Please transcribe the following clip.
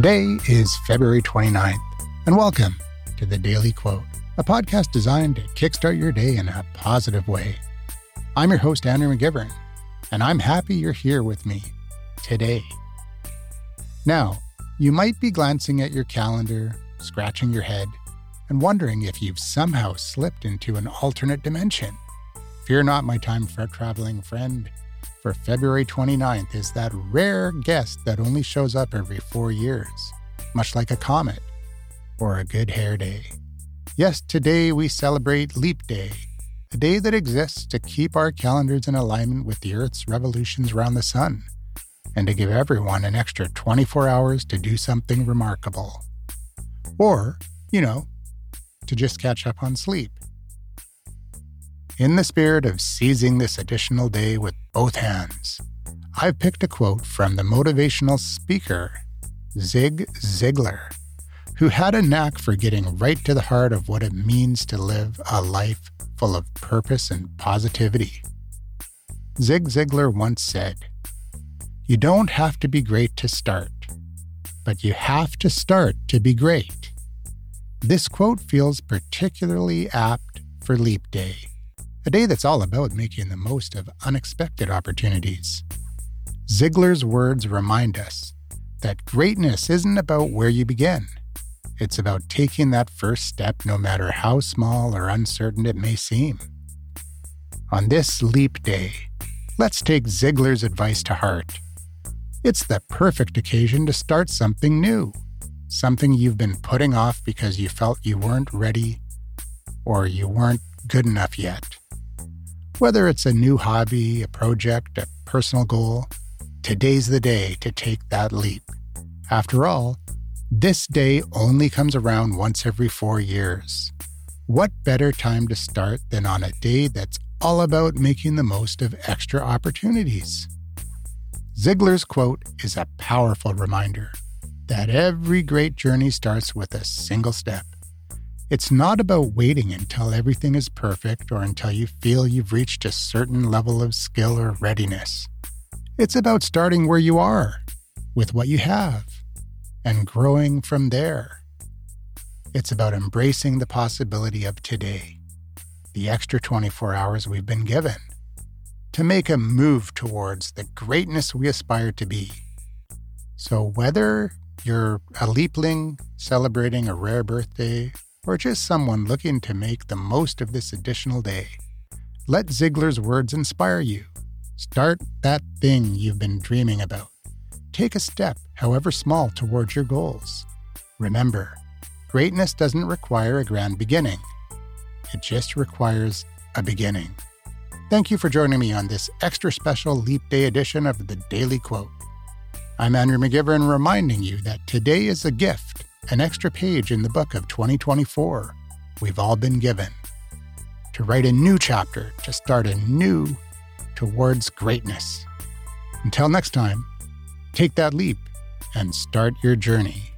Today is February 29th, and welcome to the Daily Quote, a podcast designed to kickstart your day in a positive way. I'm your host, Andrew McGivern, and I'm happy you're here with me today. Now, you might be glancing at your calendar, scratching your head, and wondering if you've somehow slipped into an alternate dimension. Fear not, my time for traveling friend for February 29th is that rare guest that only shows up every four years, much like a comet or a good hair day. Yes, today we celebrate Leap Day, a day that exists to keep our calendars in alignment with the Earth's revolutions around the sun, and to give everyone an extra 24 hours to do something remarkable. Or, you know, to just catch up on sleep. In the spirit of seizing this additional day with both hands, I've picked a quote from the motivational speaker, Zig Ziglar, who had a knack for getting right to the heart of what it means to live a life full of purpose and positivity. Zig Ziglar once said, You don't have to be great to start, but you have to start to be great. This quote feels particularly apt for Leap Day a day that's all about making the most of unexpected opportunities. Ziglar's words remind us that greatness isn't about where you begin. It's about taking that first step, no matter how small or uncertain it may seem. On this leap day, let's take Ziglar's advice to heart. It's the perfect occasion to start something new, something you've been putting off because you felt you weren't ready or you weren't good enough yet. Whether it's a new hobby, a project, a personal goal, today's the day to take that leap. After all, this day only comes around once every four years. What better time to start than on a day that's all about making the most of extra opportunities? Ziglar's quote is a powerful reminder that every great journey starts with a single step. It's not about waiting until everything is perfect or until you feel you've reached a certain level of skill or readiness. It's about starting where you are, with what you have, and growing from there. It's about embracing the possibility of today, the extra 24 hours we've been given, to make a move towards the greatness we aspire to be. So, whether you're a leapling celebrating a rare birthday or just someone looking to make the most of this additional day. Let Ziglar's words inspire you. Start that thing you've been dreaming about. Take a step, however small, towards your goals. Remember, greatness doesn't require a grand beginning, it just requires a beginning. Thank you for joining me on this extra special Leap Day edition of the Daily Quote. I'm Andrew McGivern reminding you that today is a gift an extra page in the book of 2024 we've all been given to write a new chapter, to start a new towards greatness. Until next time, take that leap and start your journey.